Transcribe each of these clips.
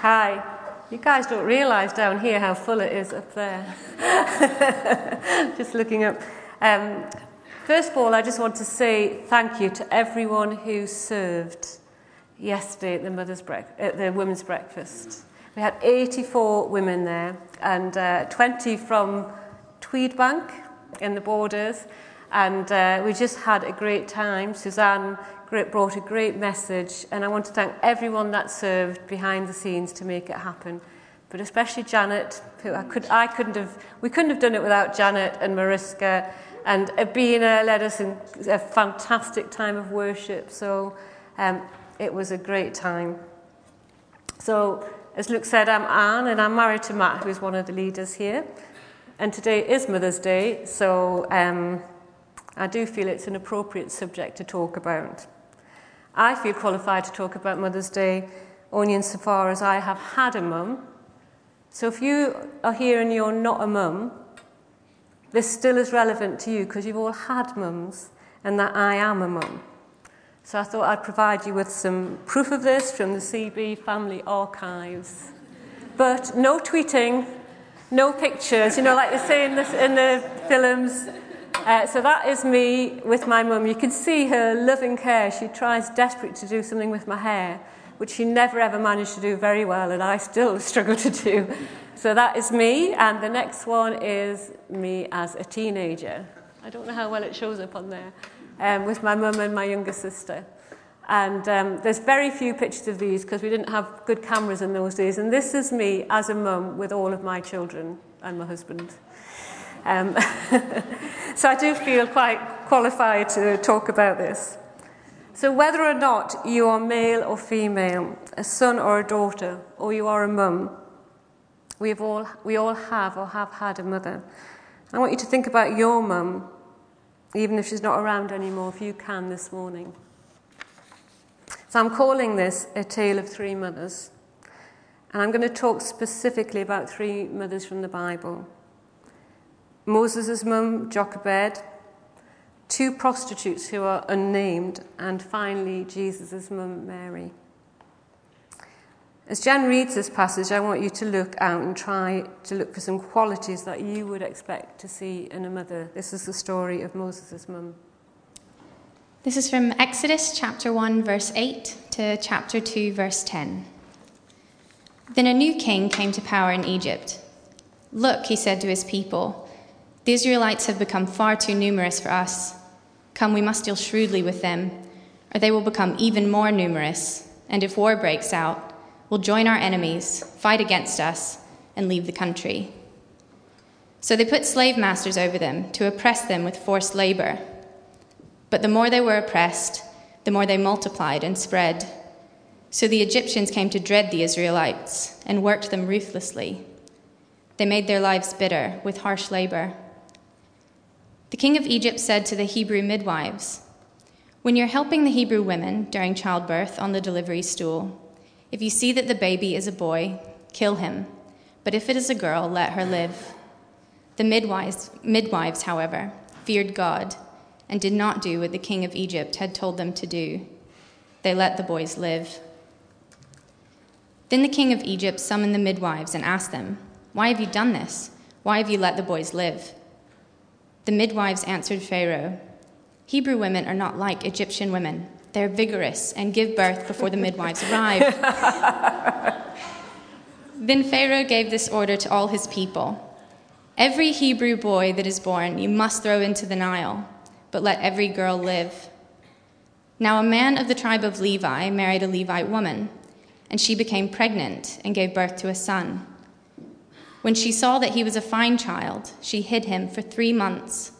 Hi. You guys don't realise down here how full it is up there. just looking up. Um, first of all, I just want to say thank you to everyone who served yesterday at the mother's brec- at the women's breakfast. We had 84 women there, and uh, 20 from Tweedbank in the borders, and uh, we just had a great time. Suzanne brought a great message, and I want to thank everyone that served behind the scenes to make it happen. But especially Janet, who I, could, I couldn't have, we couldn't have done it without Janet and Mariska, and Abina led us in a fantastic time of worship. So um, it was a great time. So, as Luke said, I'm Anne, and I'm married to Matt, who's one of the leaders here. And today is Mother's Day, so um, I do feel it's an appropriate subject to talk about. I feel qualified to talk about Mother's Day only insofar as I have had a mum. So if you are here and you're not a mum, this still is relevant to you because you've all had mums and that I am a mum. So I thought I'd provide you with some proof of this from the CB family archives. But no tweeting, no pictures, you know, like they say in the, in the films, uh, so that is me with my mum. You can see her loving care. She tries desperately to do something with my hair, which she never ever managed to do very well, and I still struggle to do. So that is me, and the next one is me as a teenager. I don't know how well it shows up on there, um, with my mum and my younger sister. And um, there's very few pictures of these because we didn't have good cameras in those days. And this is me as a mum with all of my children and my husband. Um, so I do feel quite qualified to talk about this. So, whether or not you are male or female, a son or a daughter, or you are a mum, we, all, we all have or have had a mother. I want you to think about your mum, even if she's not around anymore, if you can this morning. So, I'm calling this a tale of three mothers. And I'm going to talk specifically about three mothers from the Bible. Moses' mum, Jochebed, two prostitutes who are unnamed, and finally Jesus' mum, Mary. As Jen reads this passage, I want you to look out and try to look for some qualities that you would expect to see in a mother. This is the story of Moses' mum. This is from Exodus chapter 1, verse 8 to chapter 2, verse 10. Then a new king came to power in Egypt. Look, he said to his people, the Israelites have become far too numerous for us. Come, we must deal shrewdly with them, or they will become even more numerous, and if war breaks out, will join our enemies, fight against us, and leave the country. So they put slave masters over them to oppress them with forced labor. But the more they were oppressed, the more they multiplied and spread. So the Egyptians came to dread the Israelites and worked them ruthlessly. They made their lives bitter with harsh labor. The king of Egypt said to the Hebrew midwives, When you're helping the Hebrew women during childbirth on the delivery stool, if you see that the baby is a boy, kill him, but if it is a girl, let her live. The midwives, midwives, however, feared God and did not do what the king of Egypt had told them to do. They let the boys live. Then the king of Egypt summoned the midwives and asked them, Why have you done this? Why have you let the boys live? The midwives answered Pharaoh Hebrew women are not like Egyptian women. They're vigorous and give birth before the midwives arrive. then Pharaoh gave this order to all his people Every Hebrew boy that is born you must throw into the Nile, but let every girl live. Now, a man of the tribe of Levi married a Levite woman, and she became pregnant and gave birth to a son. When she saw that he was a fine child, she hid him for three months.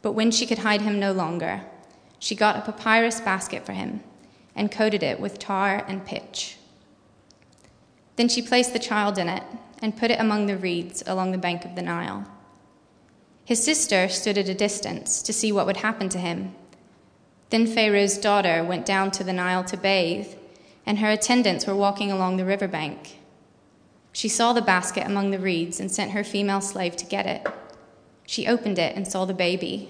But when she could hide him no longer, she got a papyrus basket for him and coated it with tar and pitch. Then she placed the child in it and put it among the reeds along the bank of the Nile. His sister stood at a distance to see what would happen to him. Then Pharaoh's daughter went down to the Nile to bathe, and her attendants were walking along the river bank. She saw the basket among the reeds and sent her female slave to get it. She opened it and saw the baby.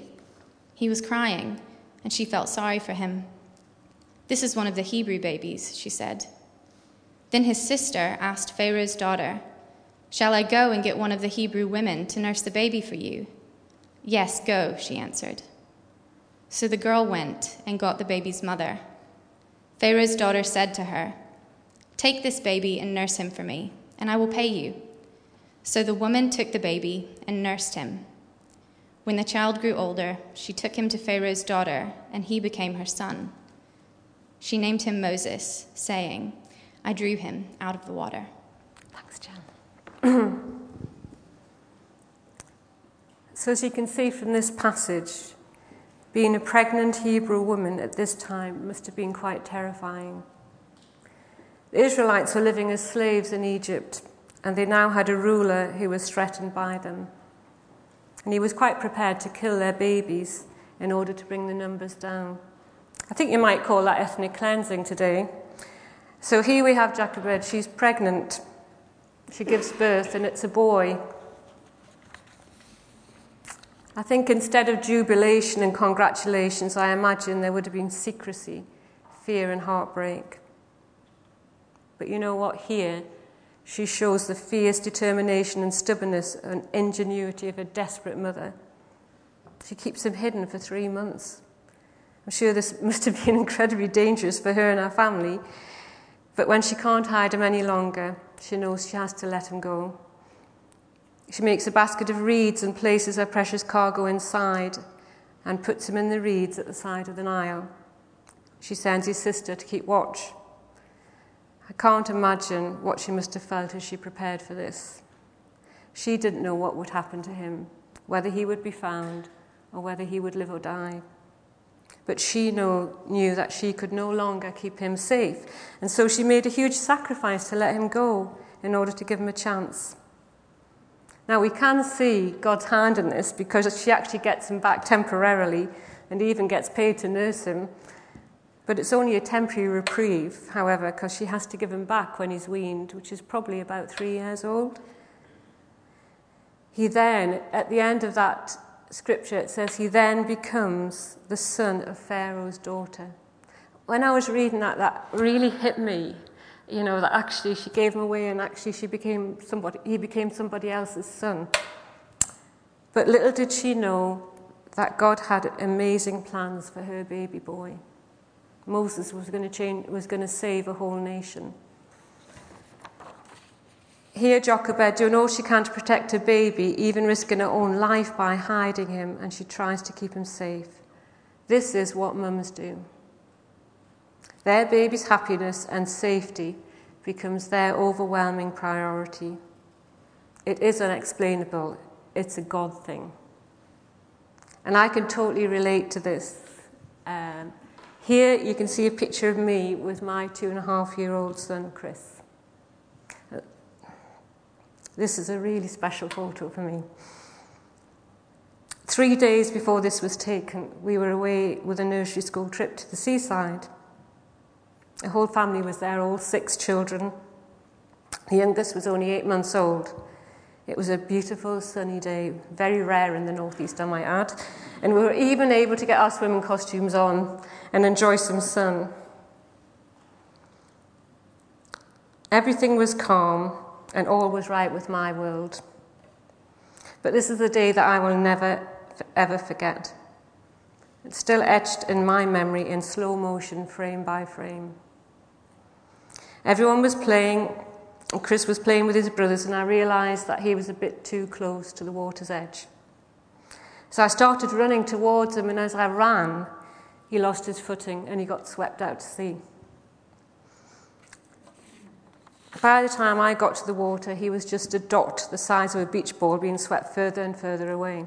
He was crying, and she felt sorry for him. This is one of the Hebrew babies, she said. Then his sister asked Pharaoh's daughter, Shall I go and get one of the Hebrew women to nurse the baby for you? Yes, go, she answered. So the girl went and got the baby's mother. Pharaoh's daughter said to her, Take this baby and nurse him for me, and I will pay you. So the woman took the baby and nursed him. When the child grew older, she took him to Pharaoh's daughter, and he became her son. She named him Moses, saying, I drew him out of the water. Thanks, Jan. so, as you can see from this passage, being a pregnant Hebrew woman at this time must have been quite terrifying. The Israelites were living as slaves in Egypt, and they now had a ruler who was threatened by them. And he was quite prepared to kill their babies in order to bring the numbers down. I think you might call that ethnic cleansing today. So here we have Jochebed. She's pregnant. She gives birth, and it's a boy. I think instead of jubilation and congratulations, I imagine there would have been secrecy, fear, and heartbreak. But you know what? Here, she shows the fierce determination and stubbornness and ingenuity of a desperate mother. She keeps him hidden for three months. I'm sure this must have been incredibly dangerous for her and her family but when she can't hide him any longer, she knows she has to let him go. She makes a basket of reeds and places her precious cargo inside and puts him in the reeds at the side of the Nile. She sends his sister to keep watch. I can't imagine what she must have felt as she prepared for this. She didn't know what would happen to him, whether he would be found or whether he would live or die. But she know, knew that she could no longer keep him safe. And so she made a huge sacrifice to let him go in order to give him a chance. Now, we can see God's hand in this because she actually gets him back temporarily and even gets paid to nurse him. But it's only a temporary reprieve, however, because she has to give him back when he's weaned, which is probably about three years old. He then, at the end of that scripture, it says, He then becomes the son of Pharaoh's daughter. When I was reading that, that really hit me. You know, that actually she gave him away and actually she became somebody, he became somebody else's son. But little did she know that God had amazing plans for her baby boy. Moses was going to change, was going to save a whole nation. Here, Jochebed doing all she can to protect her baby, even risking her own life by hiding him, and she tries to keep him safe. This is what mums do. Their baby's happiness and safety becomes their overwhelming priority. It is unexplainable, it's a God thing. And I can totally relate to this. Um, here you can see a picture of me with my two and a half year old son, Chris. This is a really special photo for me. Three days before this was taken, we were away with a nursery school trip to the seaside. The whole family was there, all six children. The youngest was only eight months old. It was a beautiful sunny day, very rare in the northeast, I might add. And we were even able to get our swimming costumes on and enjoy some sun. Everything was calm, and all was right with my world. But this is a day that I will never, ever forget. It's still etched in my memory in slow motion, frame by frame. Everyone was playing, and Chris was playing with his brothers, and I realized that he was a bit too close to the water's edge. So I started running towards him, and as I ran, he lost his footing and he got swept out to sea. By the time I got to the water, he was just a dot the size of a beach ball being swept further and further away.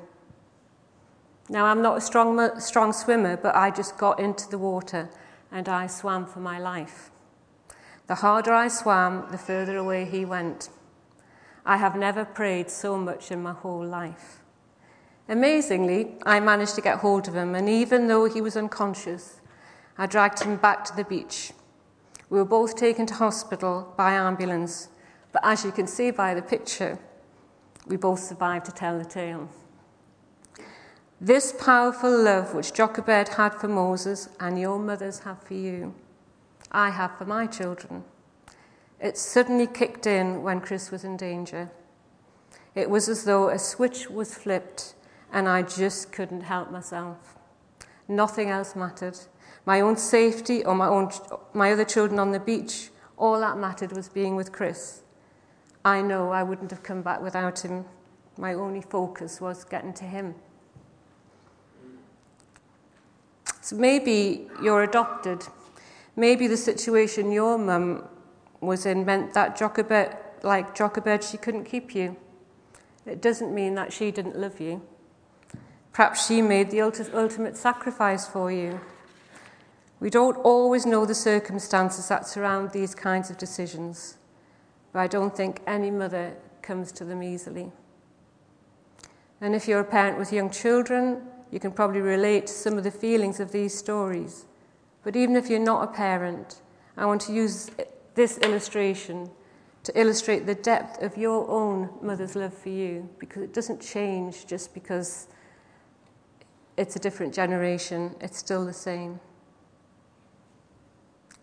Now, I'm not a strong, strong swimmer, but I just got into the water and I swam for my life. The harder I swam, the further away he went. I have never prayed so much in my whole life. Amazingly, I managed to get hold of him, and even though he was unconscious, I dragged him back to the beach we were both taken to hospital by ambulance, but as you can see by the picture, we both survived to tell the tale. This powerful love which Jochebed had for Moses and your mothers have for you, I have for my children. It suddenly kicked in when Chris was in danger. It was as though a switch was flipped and I just couldn't help myself. Nothing else mattered. My own safety or my, own, my other children on the beach, all that mattered was being with Chris. I know I wouldn't have come back without him. My only focus was getting to him. So maybe you're adopted. Maybe the situation your mum was in meant that Jochebed, like Jochebed, she couldn't keep you. It doesn't mean that she didn't love you. Perhaps she made the ultimate sacrifice for you. We don't always know the circumstances that surround these kinds of decisions, but I don't think any mother comes to them easily. And if you're a parent with young children, you can probably relate to some of the feelings of these stories. But even if you're not a parent, I want to use this illustration to illustrate the depth of your own mother's love for you because it doesn't change just because it's a different generation, it's still the same.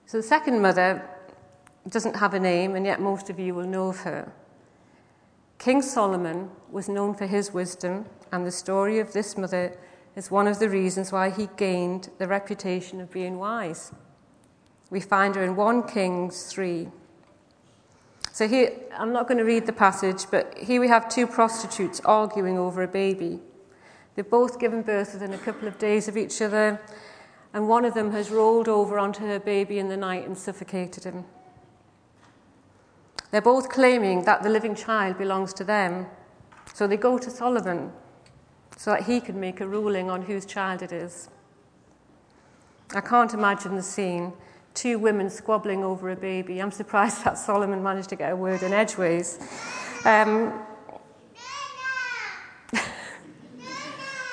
So the second mother doesn't have a name, and yet most of you will know of her. King Solomon was known for his wisdom, and the story of this mother is one of the reasons why he gained the reputation of being wise. We find her in 1 Kings 3. So here, I'm not going to read the passage, but here we have two prostitutes arguing over a baby. They've both given birth within a couple of days of each other, and one of them has rolled over onto her baby in the night and suffocated him. They're both claiming that the living child belongs to them. So they go to Solomon so that he can make a ruling on whose child it is. I can't imagine the scene. Two women squabbling over a baby. I'm surprised that Solomon managed to get a word in edgeways. Um,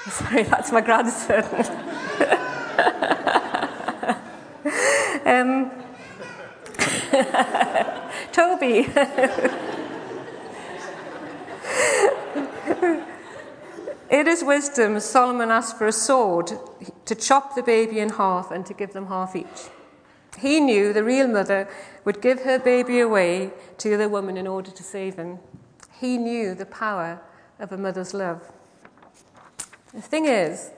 sorry, that's my grandson. um, Toby. In his wisdom, Solomon asked for a sword to chop the baby in half and to give them half each. He knew the real mother would give her baby away to the other woman in order to save him. He knew the power of a mother's love. The thing is,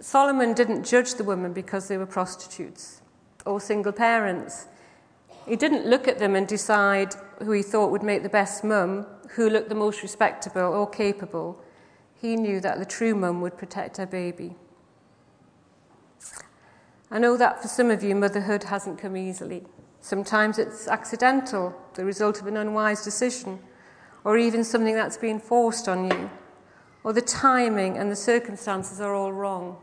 Solomon didn't judge the women because they were prostitutes or single parents. He didn't look at them and decide who he thought would make the best mum, who looked the most respectable or capable. He knew that the true mum would protect her baby. I know that for some of you, motherhood hasn't come easily. Sometimes it's accidental, the result of an unwise decision, or even something that's been forced on you, or the timing and the circumstances are all wrong.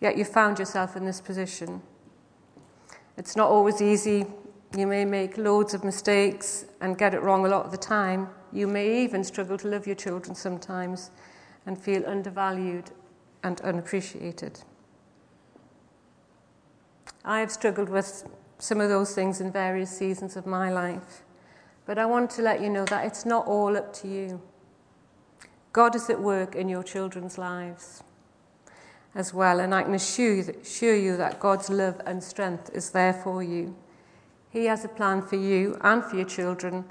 Yet you found yourself in this position. It's not always easy you may make loads of mistakes and get it wrong a lot of the time. You may even struggle to love your children sometimes and feel undervalued and unappreciated. I have struggled with some of those things in various seasons of my life, but I want to let you know that it's not all up to you. God is at work in your children's lives as well, and I can assure you, that, God's love and strength is there for you. He has a plan for you and for your children.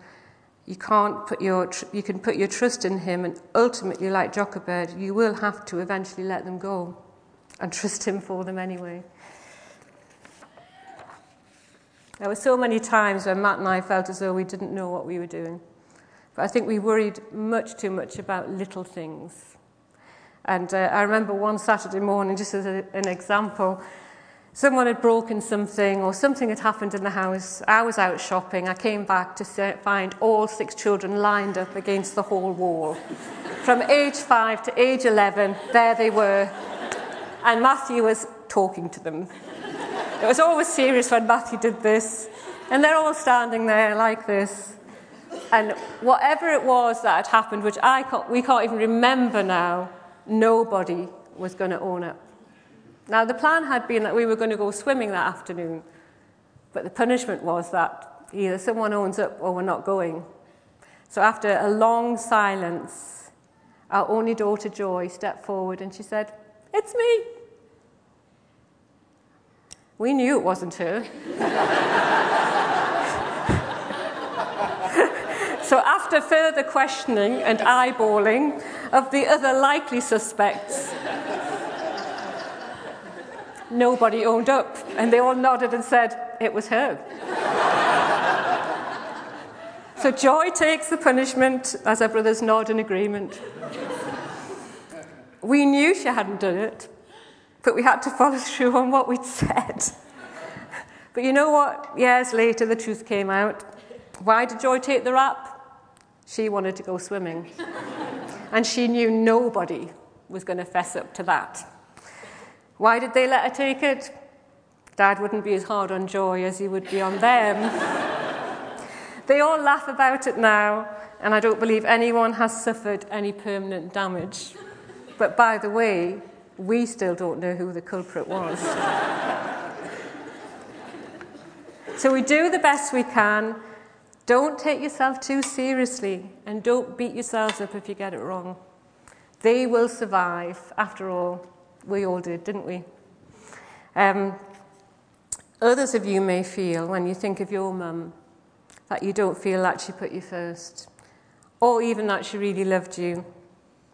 You can't put your tr- you can put your trust in him, and ultimately, like Jochebed, you will have to eventually let them go and trust him for them anyway. There were so many times when Matt and I felt as though we didn't know what we were doing. But I think we worried much too much about little things. And uh, I remember one Saturday morning, just as a, an example, Someone had broken something or something had happened in the house. I was out shopping. I came back to find all six children lined up against the hall wall. From age five to age 11, there they were. And Matthew was talking to them. It was always serious when Matthew did this. And they're all standing there like this. And whatever it was that had happened, which I can't, we can't even remember now, nobody was going to own it. Now, the plan had been that we were going to go swimming that afternoon, but the punishment was that either someone owns up or we're not going. So, after a long silence, our only daughter Joy stepped forward and she said, It's me. We knew it wasn't her. So, after further questioning and eyeballing of the other likely suspects, nobody owned up, and they all nodded and said, It was her. so, Joy takes the punishment as her brothers nod in agreement. We knew she hadn't done it, but we had to follow through on what we'd said. But you know what? Years later, the truth came out. Why did Joy take the rap? She wanted to go swimming. and she knew nobody was going to fess up to that. Why did they let her take it? Dad wouldn't be as hard on Joy as he would be on them. they all laugh about it now, and I don't believe anyone has suffered any permanent damage. But by the way, we still don't know who the culprit was. so we do the best we can. Don't take yourself too seriously and don't beat yourselves up if you get it wrong. They will survive. After all, we all did, didn't we? Um, others of you may feel, when you think of your mum, that you don't feel that she put you first, or even that she really loved you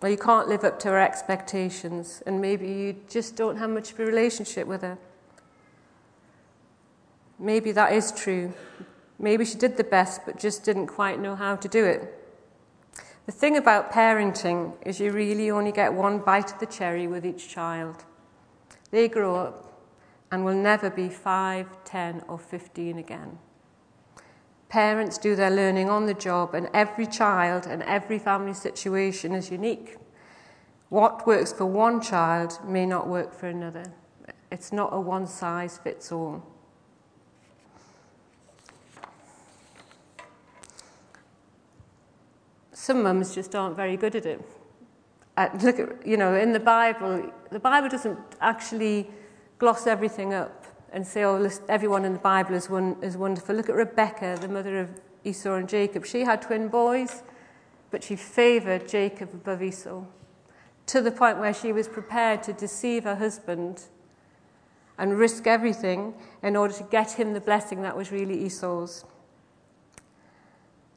or you can't live up to her expectations, and maybe you just don't have much of a relationship with her. Maybe that is true. Maybe she did the best, but just didn't quite know how to do it. The thing about parenting is you really only get one bite of the cherry with each child. They grow up and will never be 5, 10, or 15 again. Parents do their learning on the job, and every child and every family situation is unique. What works for one child may not work for another. It's not a one size fits all. Some mums just aren't very good at it. Uh, look at, you know, in the Bible, the Bible doesn't actually gloss everything up and say, oh, everyone in the Bible is, one, is wonderful. Look at Rebecca, the mother of Esau and Jacob. She had twin boys, but she favored Jacob above Esau to the point where she was prepared to deceive her husband and risk everything in order to get him the blessing that was really Esau's.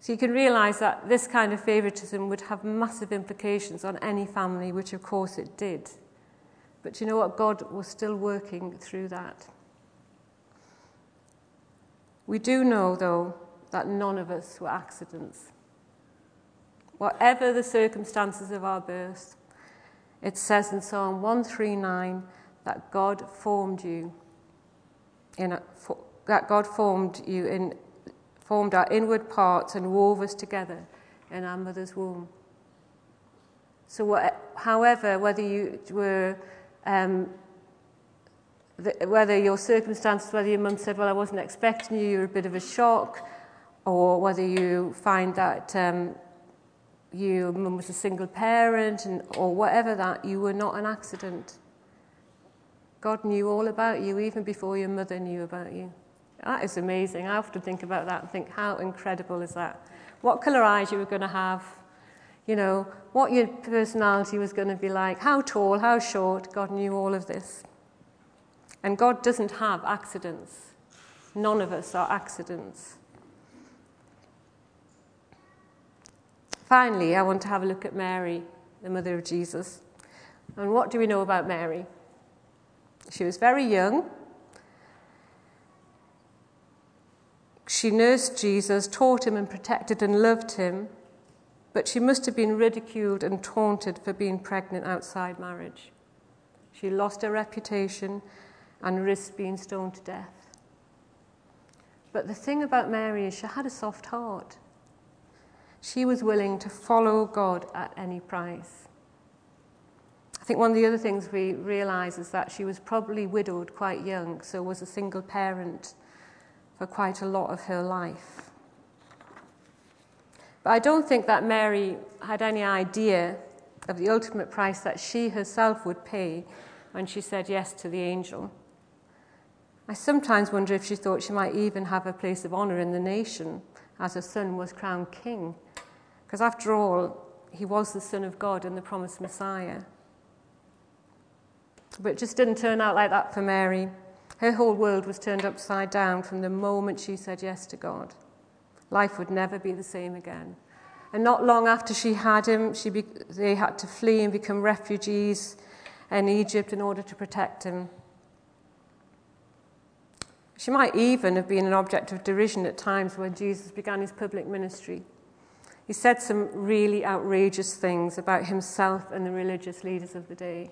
So you can realize that this kind of favoritism would have massive implications on any family, which of course it did. But you know what? God was still working through that. We do know, though, that none of us were accidents. Whatever the circumstances of our birth, it says in Psalm 139 that God formed you in a, for, that God formed you in formed our inward parts and wove us together in our mother's womb. So, however, whether you were um, the, whether your circumstances, whether your mum said, Well, I wasn't expecting you, you're a bit of a shock, or whether you find that um, your mum was a single parent, and, or whatever that, you were not an accident. God knew all about you even before your mother knew about you. That is amazing. I often think about that and think, how incredible is that? What colour eyes you were going to have, you know, what your personality was going to be like, how tall, how short. God knew all of this. And God doesn't have accidents. None of us are accidents. Finally, I want to have a look at Mary, the mother of Jesus. And what do we know about Mary? She was very young. She nursed Jesus, taught him and protected and loved him, but she must have been ridiculed and taunted for being pregnant outside marriage. She lost her reputation and risked being stoned to death. But the thing about Mary is she had a soft heart. She was willing to follow God at any price. I think one of the other things we realize is that she was probably widowed quite young, so was a single parent for quite a lot of her life. But I don't think that Mary had any idea of the ultimate price that she herself would pay when she said yes to the angel. I sometimes wonder if she thought she might even have a place of honour in the nation as her son was crowned king. Because after all, he was the Son of God and the promised Messiah. But it just didn't turn out like that for Mary. Her whole world was turned upside down from the moment she said yes to God. Life would never be the same again. And not long after she had him, she be, they had to flee and become refugees in Egypt in order to protect him. She might even have been an object of derision at times when Jesus began his public ministry. He said some really outrageous things about himself and the religious leaders of the day.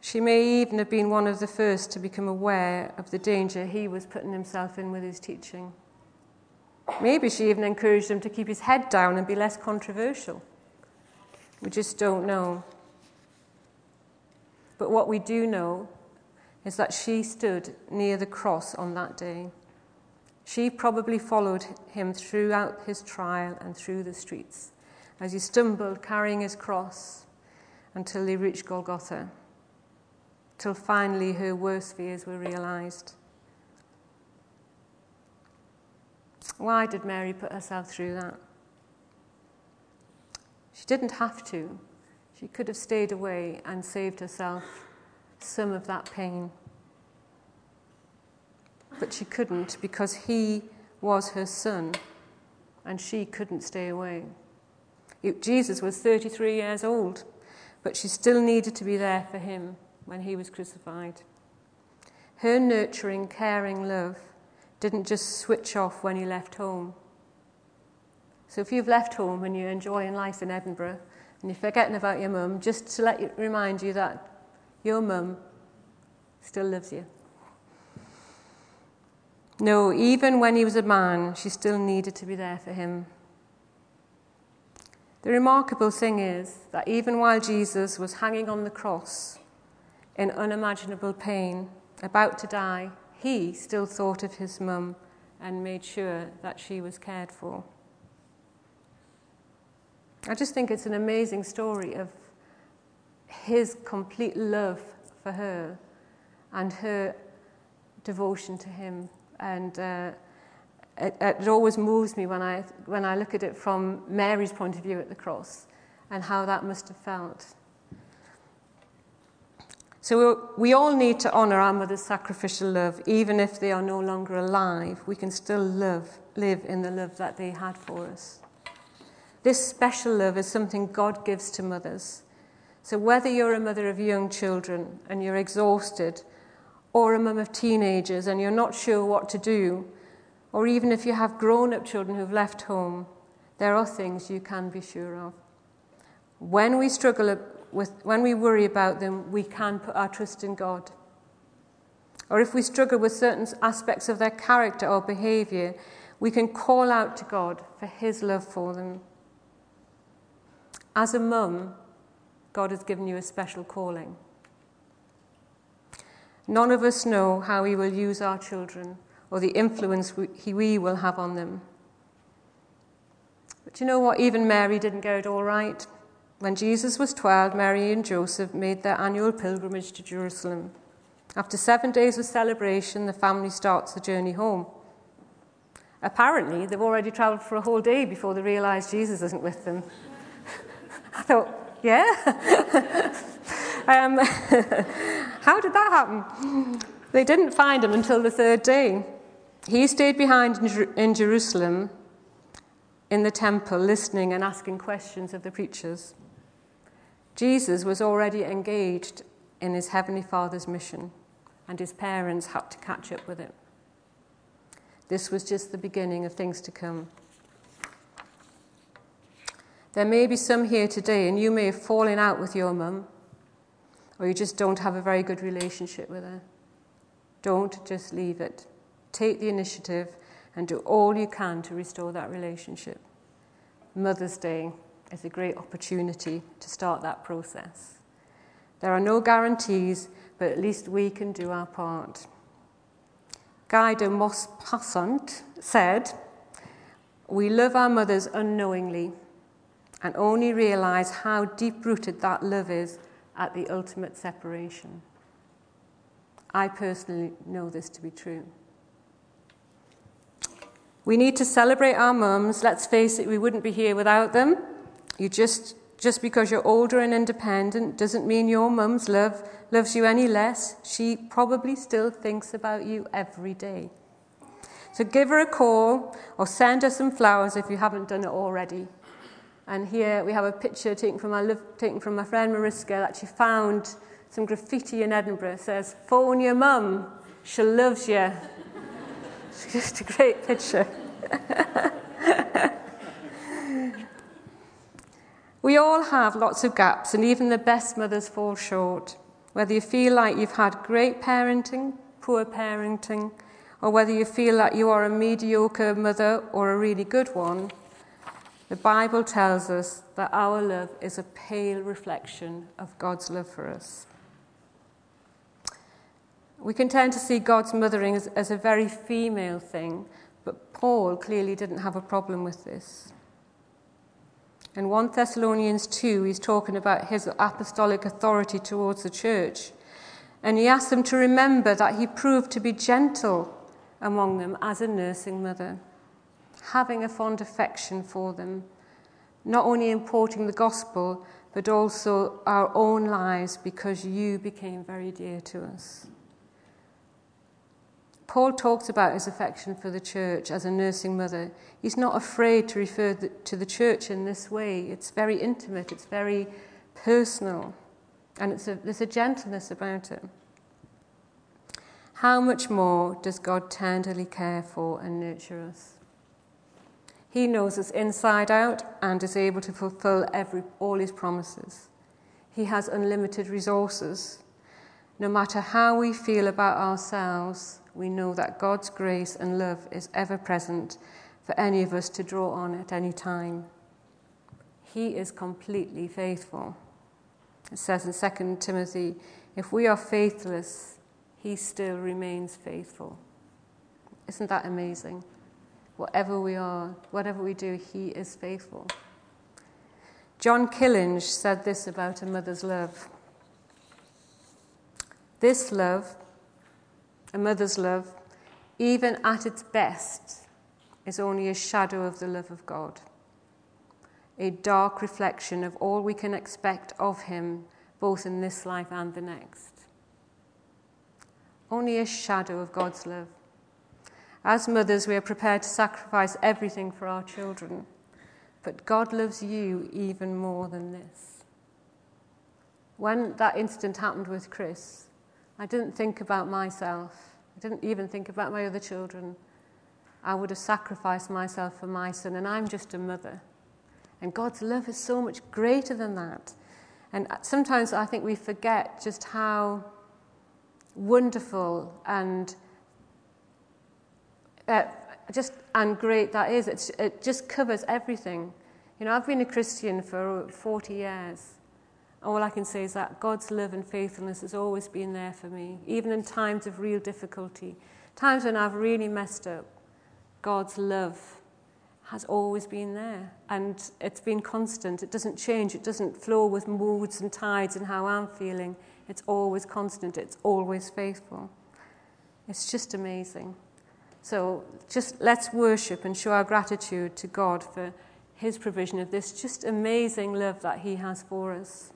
She may even have been one of the first to become aware of the danger he was putting himself in with his teaching. Maybe she even encouraged him to keep his head down and be less controversial. We just don't know. But what we do know is that she stood near the cross on that day. She probably followed him throughout his trial and through the streets as he stumbled carrying his cross until they reached Golgotha, till finally her worst fears were realized. Why did Mary put herself through that? She didn't have to. She could have stayed away and saved herself some of that pain. But she couldn't because he was her son and she couldn't stay away. Jesus was 33 years old, but she still needed to be there for him when he was crucified. Her nurturing, caring love didn't just switch off when he left home. So if you've left home and you're enjoying life in Edinburgh and you're forgetting about your mum, just to let you, remind you that your mum still loves you. No, even when he was a man, she still needed to be there for him. The remarkable thing is that even while Jesus was hanging on the cross in unimaginable pain, about to die, he still thought of his mum and made sure that she was cared for. I just think it's an amazing story of his complete love for her and her devotion to him. And uh, it, it always moves me when I, when I look at it from Mary's point of view at the cross and how that must have felt. So we all need to honour our mother's sacrificial love, even if they are no longer alive. We can still love, live in the love that they had for us. This special love is something God gives to mothers. So whether you're a mother of young children and you're exhausted, or a mum of teenagers and you're not sure what to do, or even if you have grown up children who've left home, there are things you can be sure of. When we struggle with, when we worry about them, we can put our trust in God. Or if we struggle with certain aspects of their character or behavior, we can call out to God for His love for them. As a mum, God has given you a special calling. None of us know how He will use our children or the influence we, we will have on them. But you know what? Even Mary didn't get it all right. When Jesus was 12, Mary and Joseph made their annual pilgrimage to Jerusalem. After seven days of celebration, the family starts the journey home. Apparently, they've already travelled for a whole day before they realise Jesus isn't with them. I thought, yeah? um, how did that happen? They didn't find him until the third day. He stayed behind in Jerusalem in the temple, listening and asking questions of the preachers. Jesus was already engaged in his Heavenly Father's mission, and his parents had to catch up with him. This was just the beginning of things to come. There may be some here today, and you may have fallen out with your mum, or you just don't have a very good relationship with her. Don't just leave it. Take the initiative and do all you can to restore that relationship. Mother's Day is a great opportunity to start that process. There are no guarantees, but at least we can do our part. Guy de Maupassant said, We love our mothers unknowingly and only realize how deep rooted that love is at the ultimate separation. I personally know this to be true. We need to celebrate our mums. Let's face it, we wouldn't be here without them. You just just because you're older and independent doesn't mean your mum's love loves you any less. She probably still thinks about you every day. So give her a call or send her some flowers if you haven't done it already. And here we have a picture taken from my, taken from my friend Mariska that she found some graffiti in Edinburgh. It says, Phone your mum, she loves you. it's just a great picture. we all have lots of gaps, and even the best mothers fall short. Whether you feel like you've had great parenting, poor parenting, or whether you feel like you are a mediocre mother or a really good one, the Bible tells us that our love is a pale reflection of God's love for us. We can tend to see God's mothering as, as, a very female thing, but Paul clearly didn't have a problem with this. In 1 Thessalonians 2, he's talking about his apostolic authority towards the church. And he asks them to remember that he proved to be gentle among them as a nursing mother having a fond affection for them, not only importing the gospel, but also our own lives because you became very dear to us. Paul talks about his affection for the church as a nursing mother. He's not afraid to refer to the church in this way. It's very intimate, it's very personal, and a, there's a gentleness about it. How much more does God tenderly care for and nurture us? He knows us inside out and is able to fulfill every, all his promises. He has unlimited resources. No matter how we feel about ourselves, we know that God's grace and love is ever present for any of us to draw on at any time. He is completely faithful. It says in 2 Timothy, if we are faithless, he still remains faithful. Isn't that amazing? Whatever we are, whatever we do, He is faithful. John Killinger said this about a mother's love. This love, a mother's love, even at its best, is only a shadow of the love of God, a dark reflection of all we can expect of Him, both in this life and the next. Only a shadow of God's love. As mothers, we are prepared to sacrifice everything for our children. But God loves you even more than this. When that incident happened with Chris, I didn't think about myself. I didn't even think about my other children. I would have sacrificed myself for my son, and I'm just a mother. And God's love is so much greater than that. And sometimes I think we forget just how wonderful and uh, just and great that is. It's, it just covers everything. You know, I've been a Christian for 40 years. All I can say is that God's love and faithfulness has always been there for me, even in times of real difficulty, times when I've really messed up. God's love has always been there, and it's been constant. It doesn't change. It doesn't flow with moods and tides and how I'm feeling. It's always constant. It's always faithful. It's just amazing. So just let's worship and show our gratitude to God for his provision of this just amazing love that he has for us.